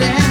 Yeah.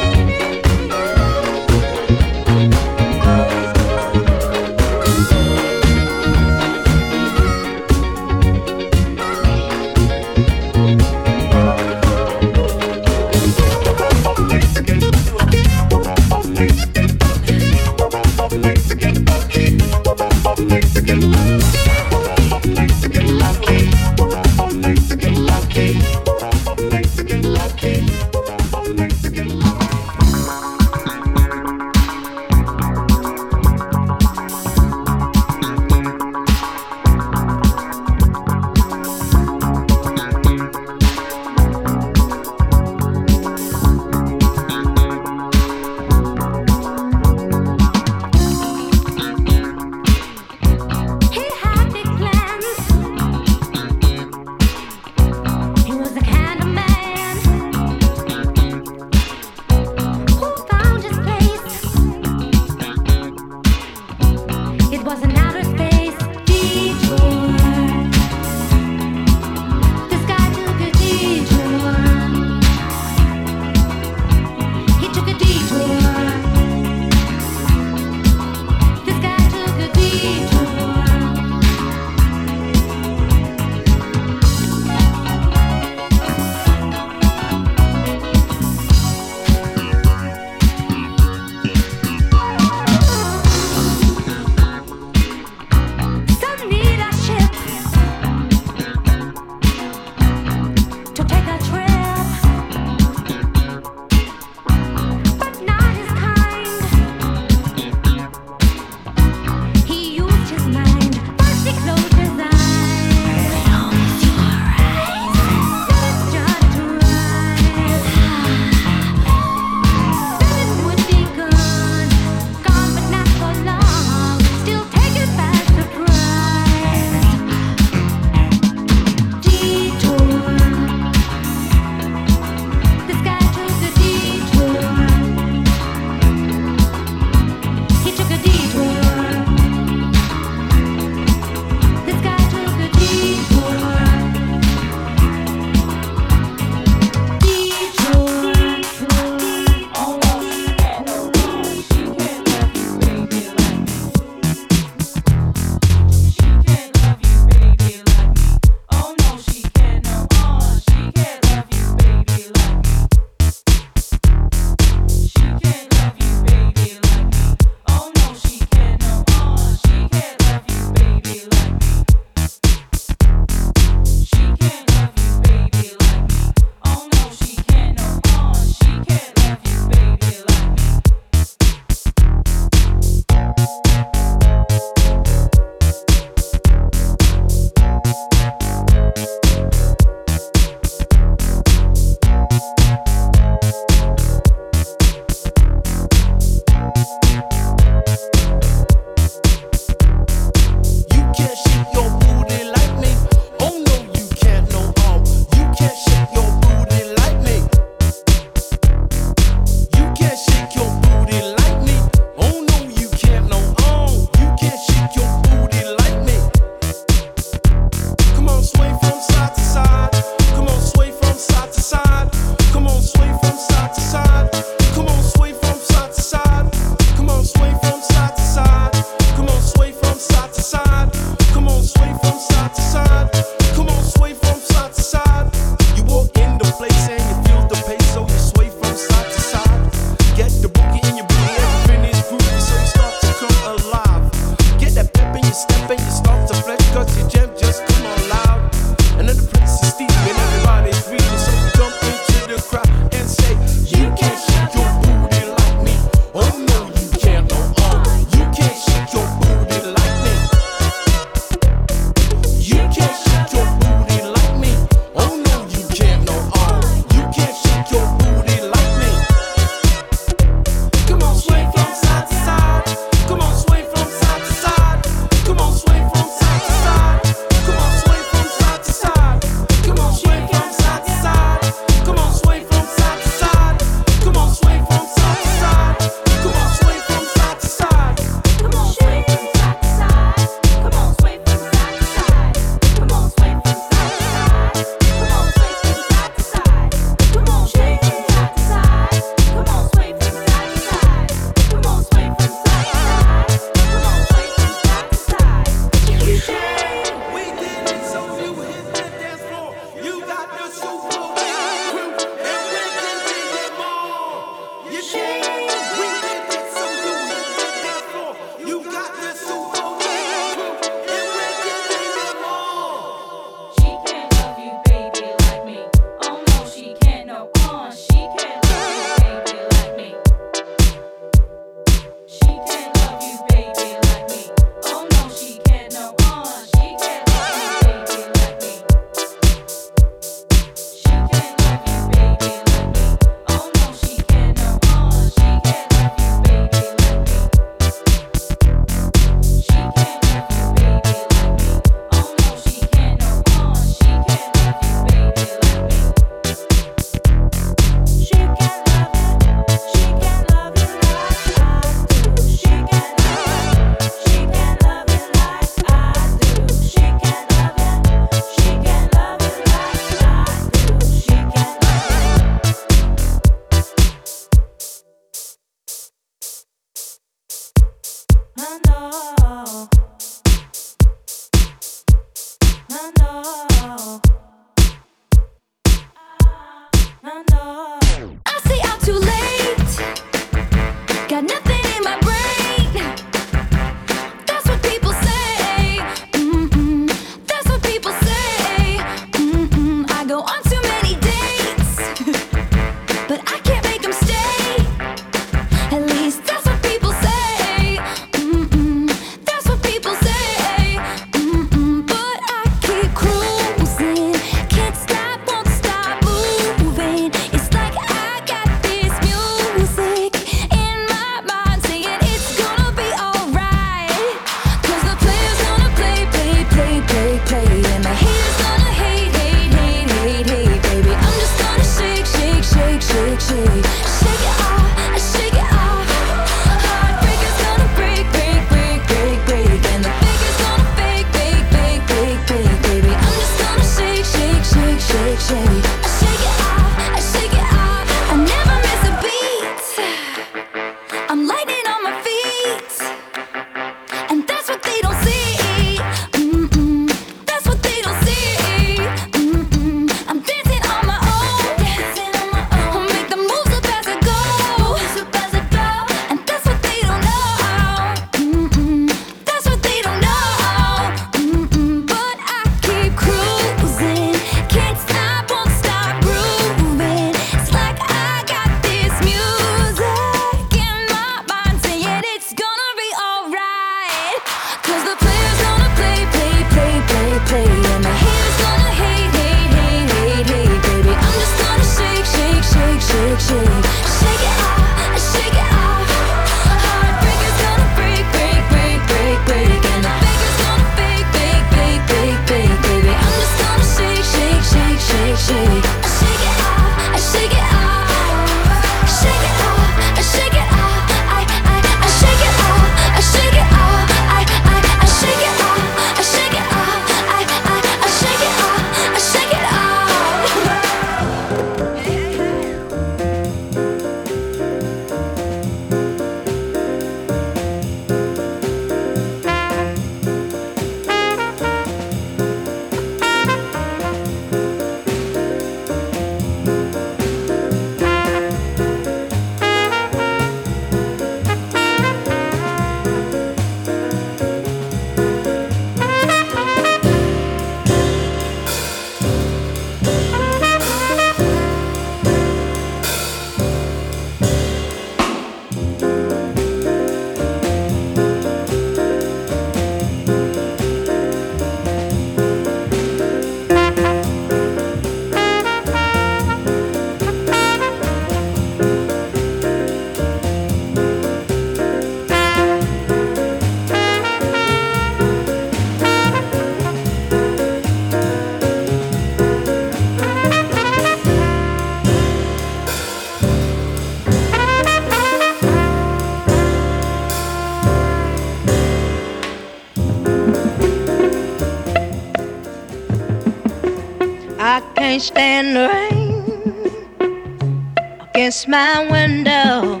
My window,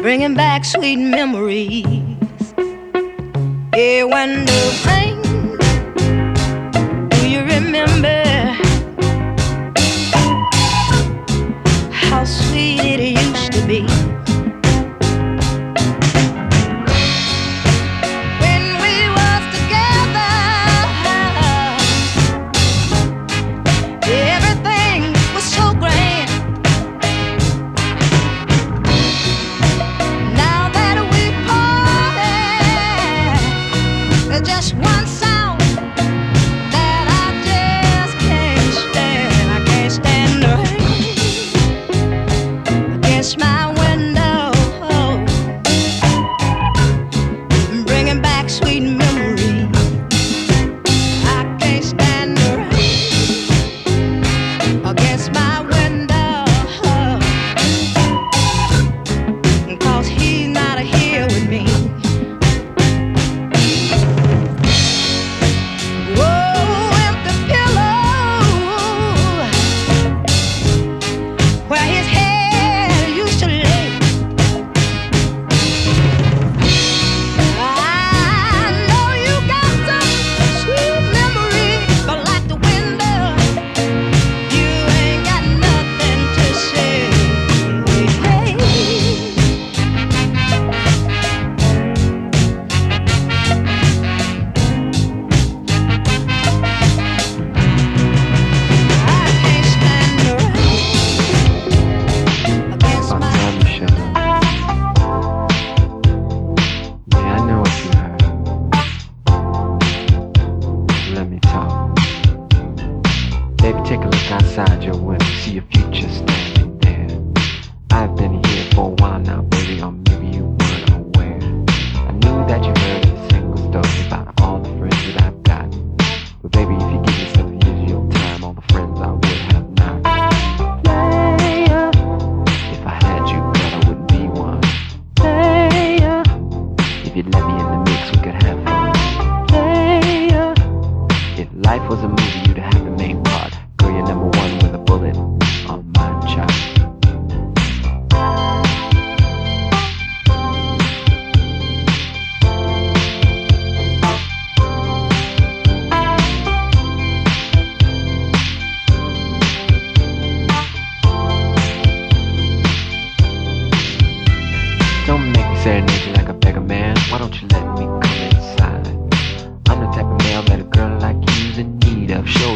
bringing back sweet memories. Yeah, when Staring you like a beggar man, why don't you let me come inside? I'm the type of male that a girl like you's in need of. Sure.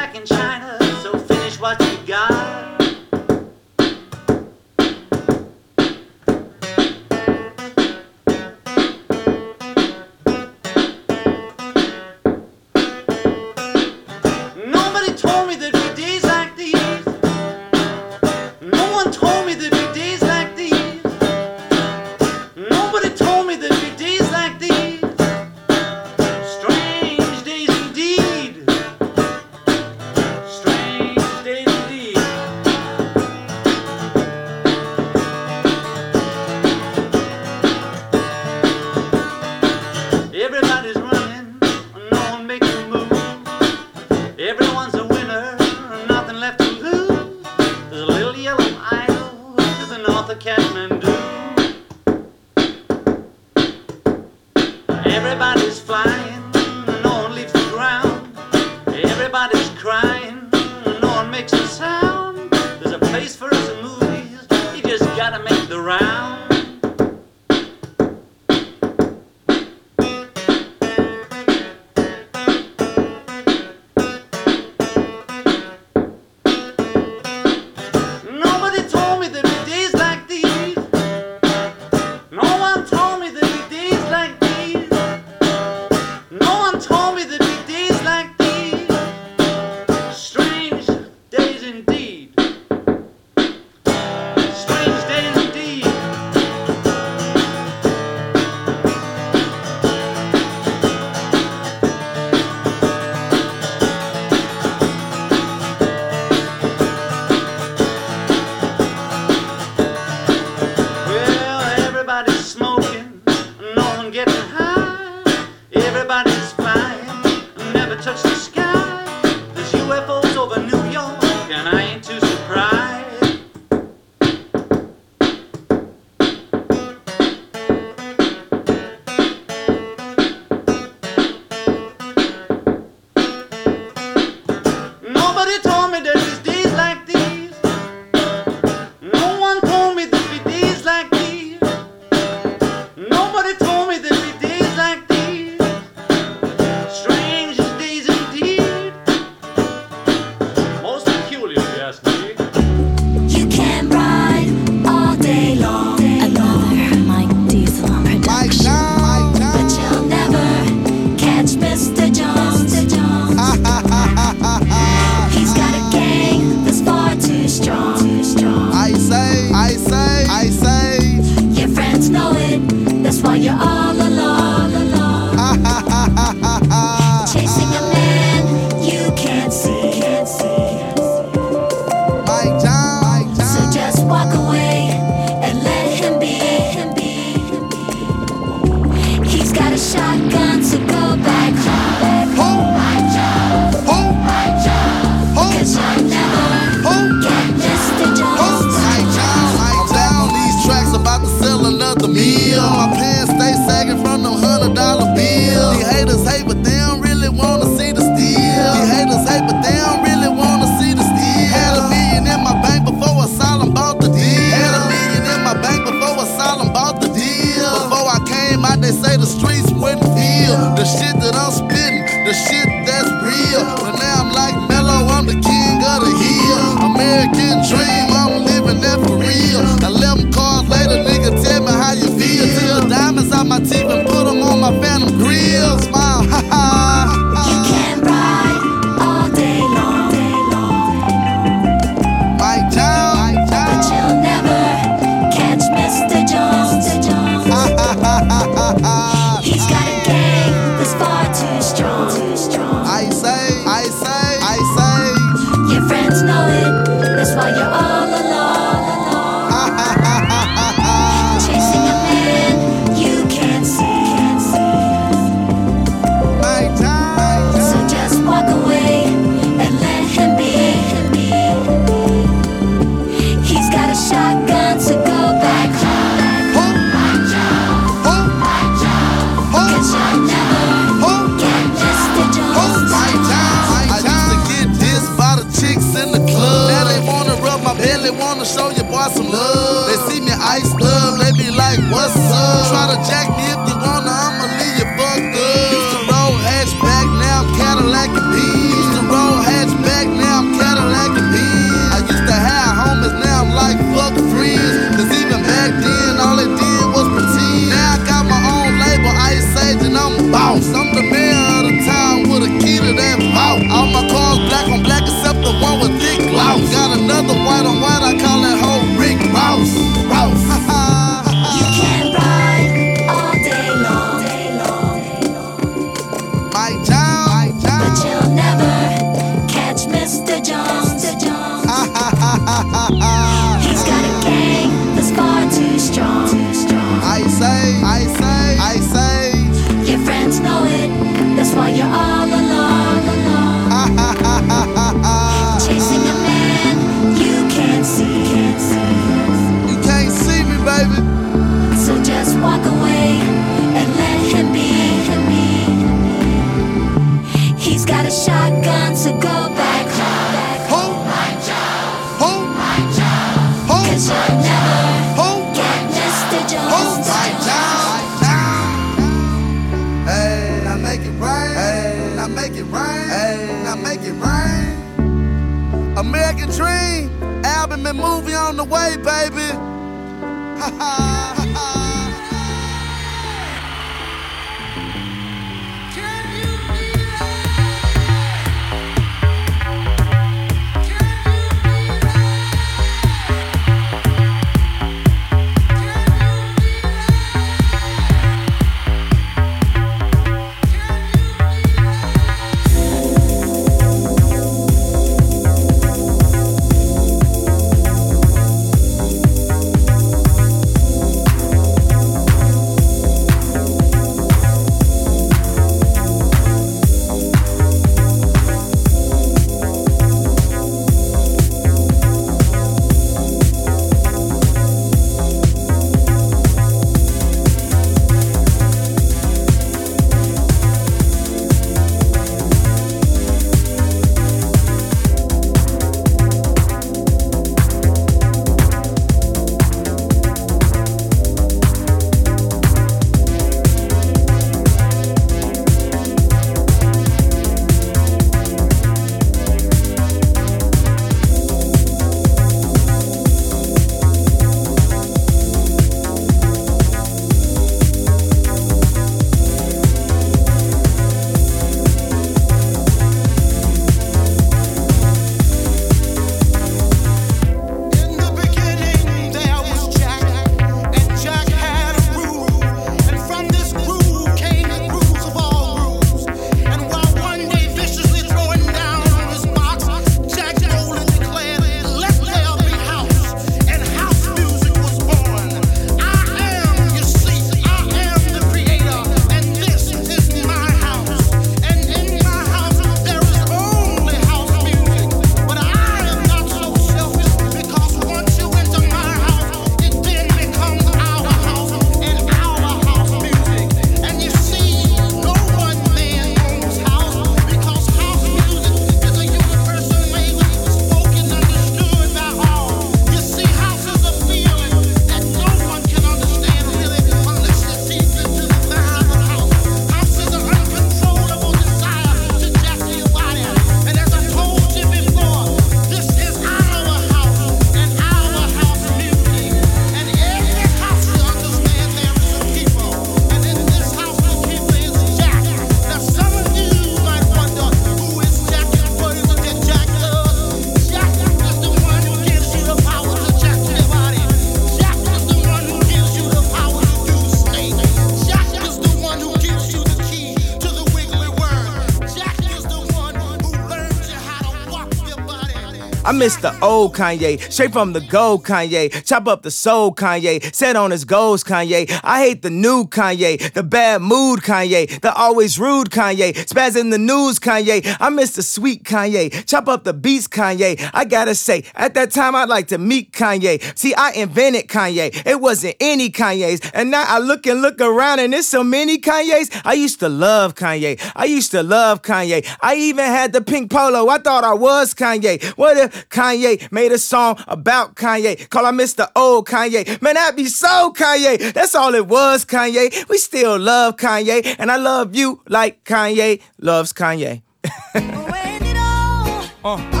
I miss the old Kanye, straight from the gold Kanye. Chop up the soul Kanye, set on his goals Kanye. I hate the new Kanye, the bad mood Kanye, the always rude Kanye. Spaz in the news Kanye. I miss the sweet Kanye, chop up the beats Kanye. I gotta say, at that time I'd like to meet Kanye. See, I invented Kanye. It wasn't any Kanye's. And now I look and look around and there's so many Kanye's. I used to love Kanye. I used to love Kanye. I even had the pink polo. I thought I was Kanye. What if Kanye made a song about Kanye? Call I Mr. Old Kanye. Man, that'd be so Kanye. That's all it was, Kanye. We still love Kanye. And I love you like Kanye loves Kanye. When it all, Uh.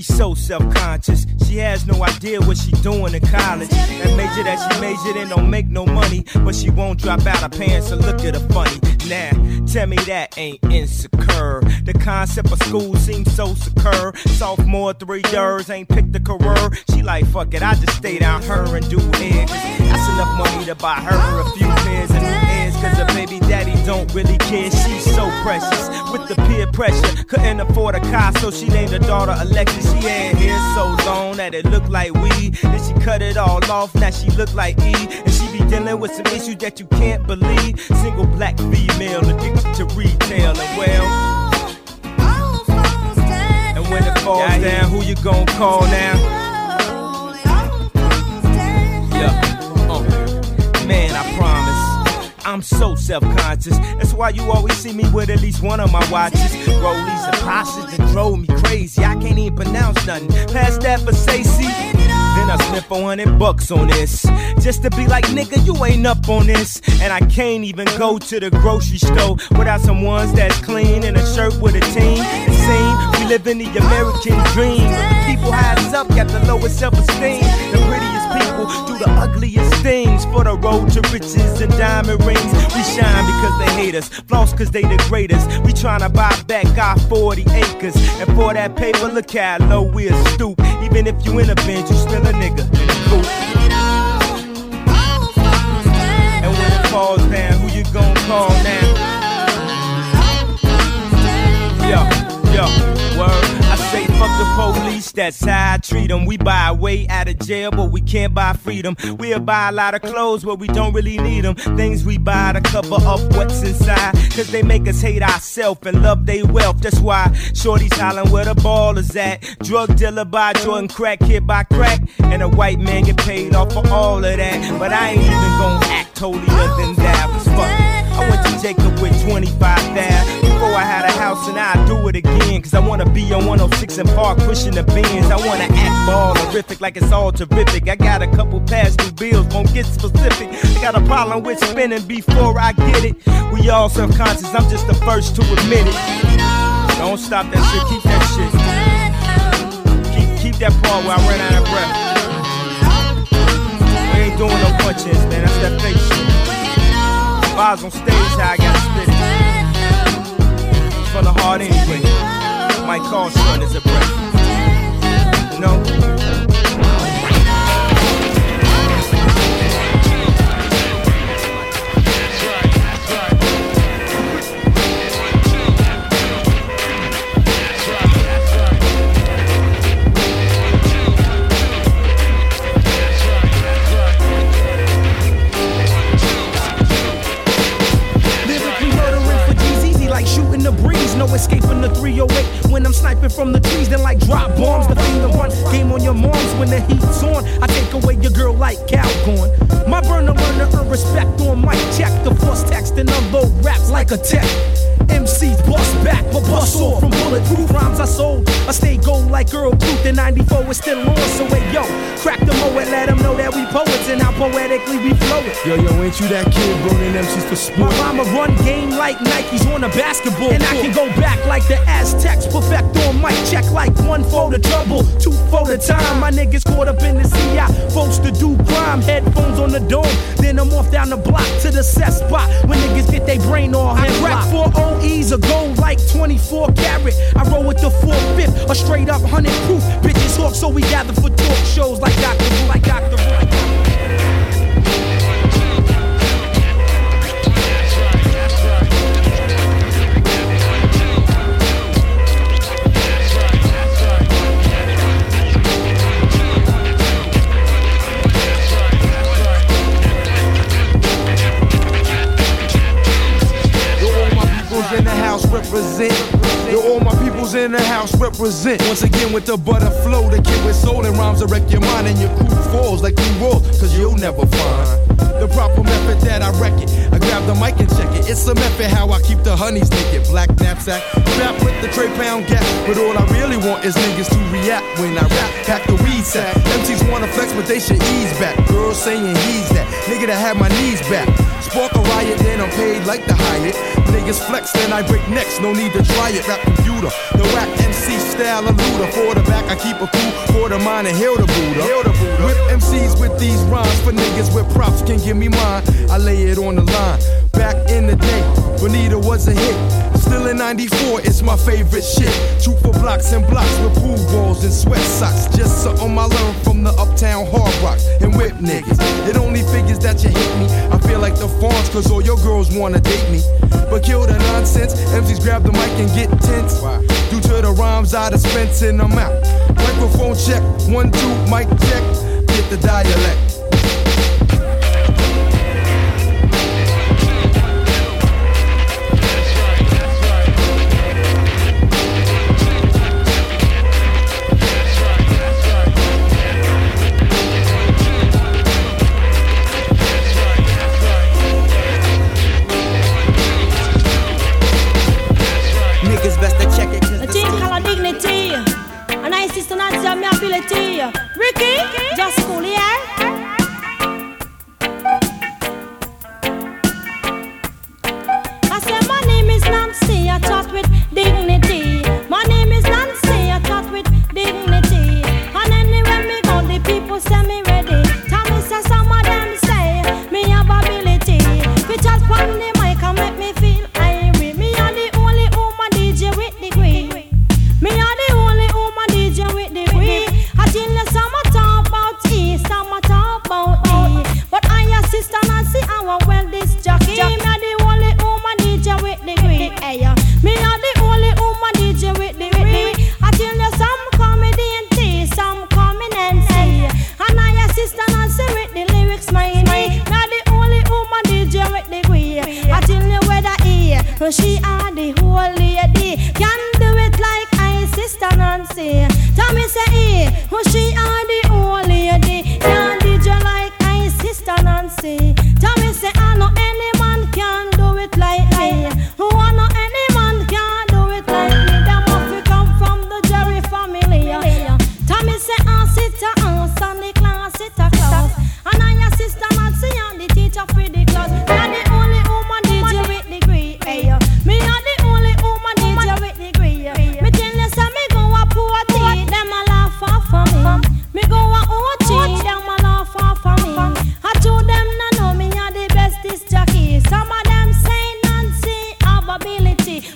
She's so self-conscious. She has no idea what she doing in college. That major that she majored in don't make no money, but she won't drop out of pants so look at her funny. Nah, tell me that ain't insecure. The concept of school seems so secure. Sophomore, three years, ain't picked a career. She like, fuck it, I just stay down her and do. 'cause That's enough money to buy her a few pairs ears. Cause her baby daddy don't really care. She's so precious with the peer pressure. Couldn't afford a car, so she named her daughter Alexis. She had hair so long that it looked like weed. Then she cut it all off, now she look like E. And she be dealing with some issues that you can't believe. Single black female addicted to retail and well. All falls down. And when it falls down, who you gon' call now? I'm so self-conscious. That's why you always see me with at least one of my watches. Rollies and Pashas that drove me crazy. I can't even pronounce nothing. Past that Versace. Then I spent 400 bucks on this. Just to be like, nigga, you ain't up on this. And I can't even go to the grocery store without some ones that's clean and a shirt with a team. It seems we live in the American dream. People highest up got the lowest self-esteem. The prettiest people do the ugliest things for the road to riches and diamond rings. We shine because they hate us, floss because they the greatest. We tryna buy back our 40 acres. And for that paper, look how low we'll stoop. Even if you in a Benz, you still a nigga. And when it falls down, who you gon' call now? Police, that's how I treat them. We buy way out of jail, but we can't buy freedom. We'll buy a lot of clothes, but we don't really need them. Things we buy to cover up what's inside. Cause they make us hate ourselves and love they wealth. That's why Shorty's hollering where the ball is at. Drug dealer by Jordan, crack kid by crack. And a white man get paid off for all of that. But I ain't even gonna act holier than that. Fuck. I went to Jacob with 25 thousand before I had a house, and I do it again. Cause I wanna be on 106 and Park pushing the Benz. I wanna act ball horrific like it's all terrific. I got a couple past due bills, won't get specific. I got a problem with spending before I get it. We all self conscious, I'm just the first to admit it. Don't stop that shit, keep that shit. Keep, keep that part where I run out of breath. Ain't doing no punch-ins, man. That's that fake shit. Bars on stage, how I gotta spit it. From the heart anyway. Might call son is a breath. You know? Escaping the 308 when I'm sniping from the trees. Then like drop bombs, the finger run. Game on your moms when the heat's on. I take away your girl like Calcorn. My burner learner earn respect on mic check. The force text and unload raps like a tech. MCs bust back, but bust off from bulletproof rhymes I sold. I stay gold like Earl Booth in 94 is still on. So hey yo, crack the mo and let them know that we poets and how poetically we flow it. Yo, yo, ain't you that kid running MCs for My sport? mama run game like Nikes on a basketball And I can go back like the Aztecs Perfect on mic check like one for the trouble Two for the time My niggas caught up in the CI Folks to do crime Headphones on the dome Then them off down the block to the set spot when niggas get their brain all I rap four OEs of gold like 24 carat. I roll with the four fifth, a straight up hundred proof. Bitches hawk, so we gather for talk shows like Dr. Who, like Dr. Who. In the house represent. Once again with the butter flow, the kid with soul and rhymes wreck your mind and your crew falls like you rolls, cause you'll never find the proper method that I wreck it. I grab the mic and check it. It's a method how I keep the honeys naked. Black knapsack, strap with the tray pound gap. But all I really want is niggas to react when I rap. Pack the weed sack. MCs wanna flex, but they should ease back. Girls saying he's that nigga that had my knees back. Spark a riot, then I'm paid like the Hyatt. Niggas flex, then I break necks. No need to try it. Rap computer, the rap MC style of looter. For the back, I keep a cool for the mind and hail the Buddha. Whip MCs with these rhymes for niggas with props can give me mine. I lay it on the line. Back in the day, Bonita was a hit. Still in 94, it's my favorite shit. Shoot for blocks and blocks with pool balls and sweat socks. Just something I learned from the uptown hard rocks and whip niggas. It only figures that you hate me. I feel like the fawns, cause all your girls wanna date me. But kill the nonsense, MCs grab the mic and get tense. Due to the rhymes I dispense and I'm out. Microphone check, one, two, mic check. Get the dialect.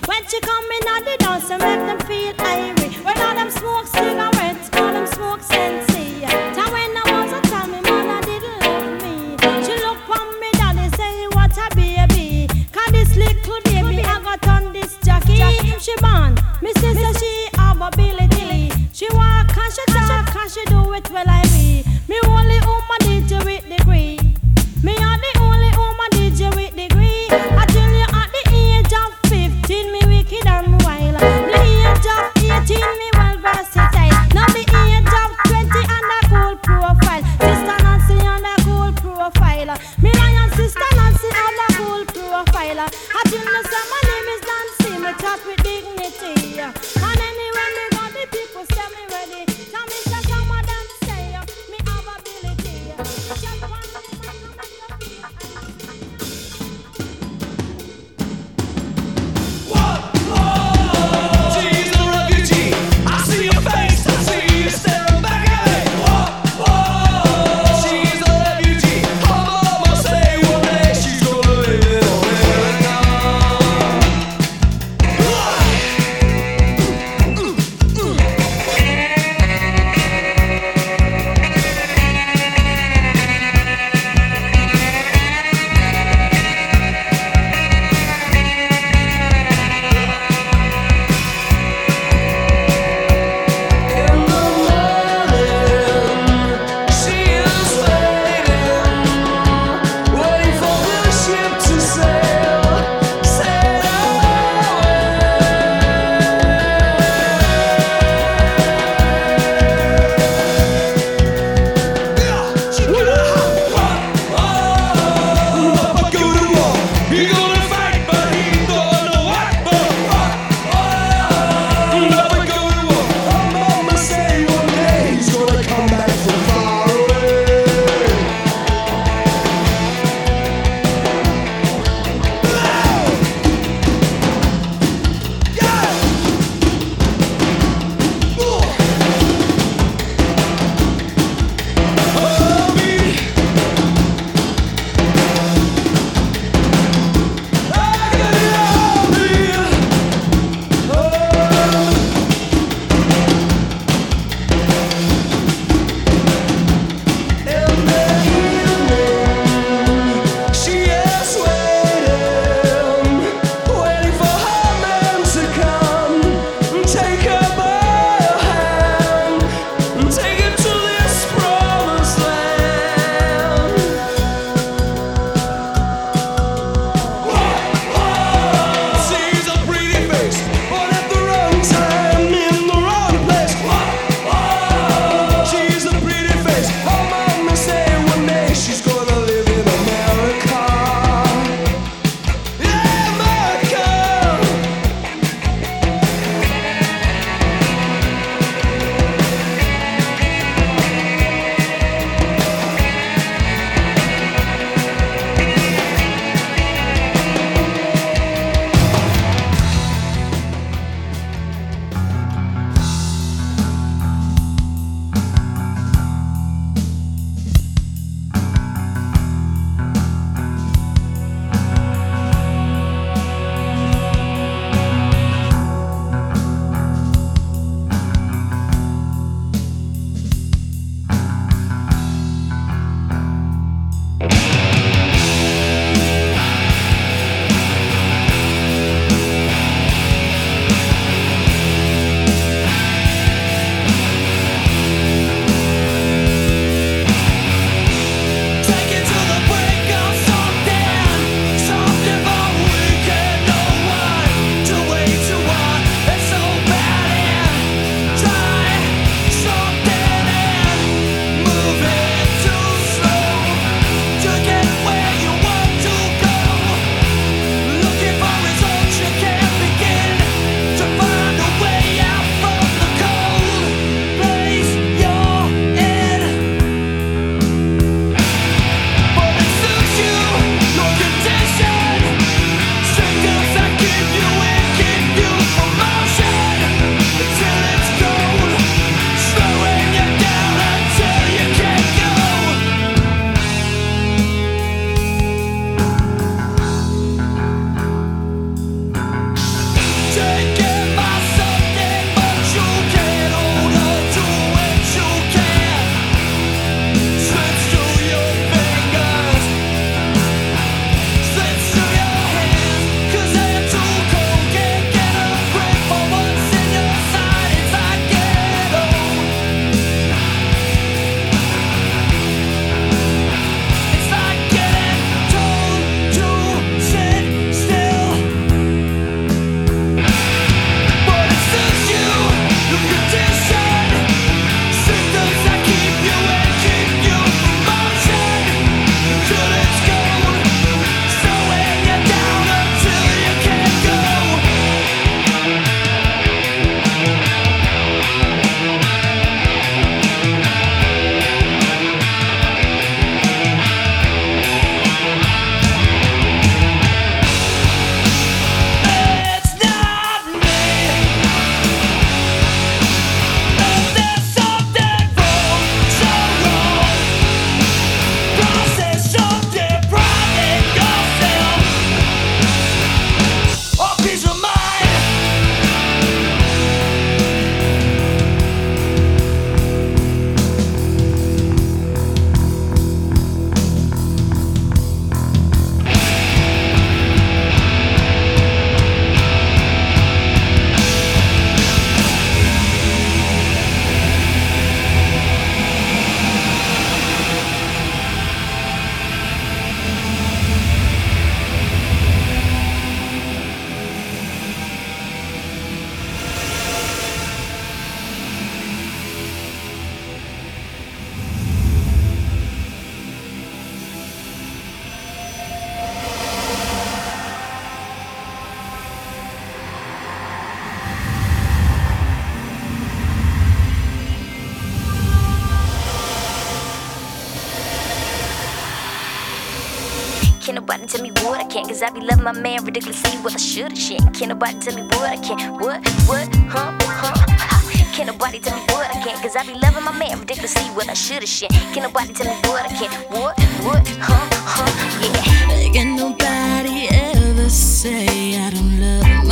When she come in at the dance, and make them feel irie. When all them smoke nothing tell me what I can't. Cause I be loving my man ridiculously. Well, I shoulda shit. Can't nobody tell me what I can't. What, what, huh, huh. huh. Can't nobody tell me what I can't. Cause I be loving my man ridiculously. Well, I shoulda shit. Can't nobody tell me what I can't. What, what, huh, huh, yeah. Can nobody ever say I don't love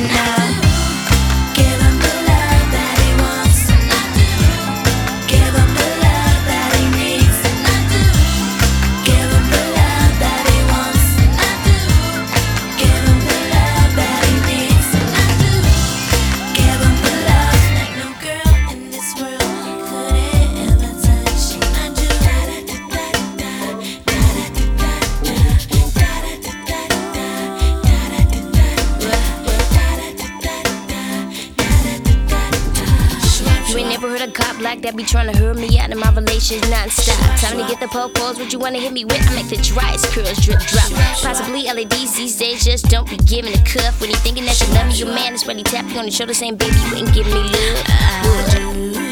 now. purples. What you wanna hit me with? I make the driest curls drip drop. Possibly LEDs these days just don't be giving a cuff. When you thinking that you love me, your man is he tap you on the shoulder saying, baby, you ain't give me love.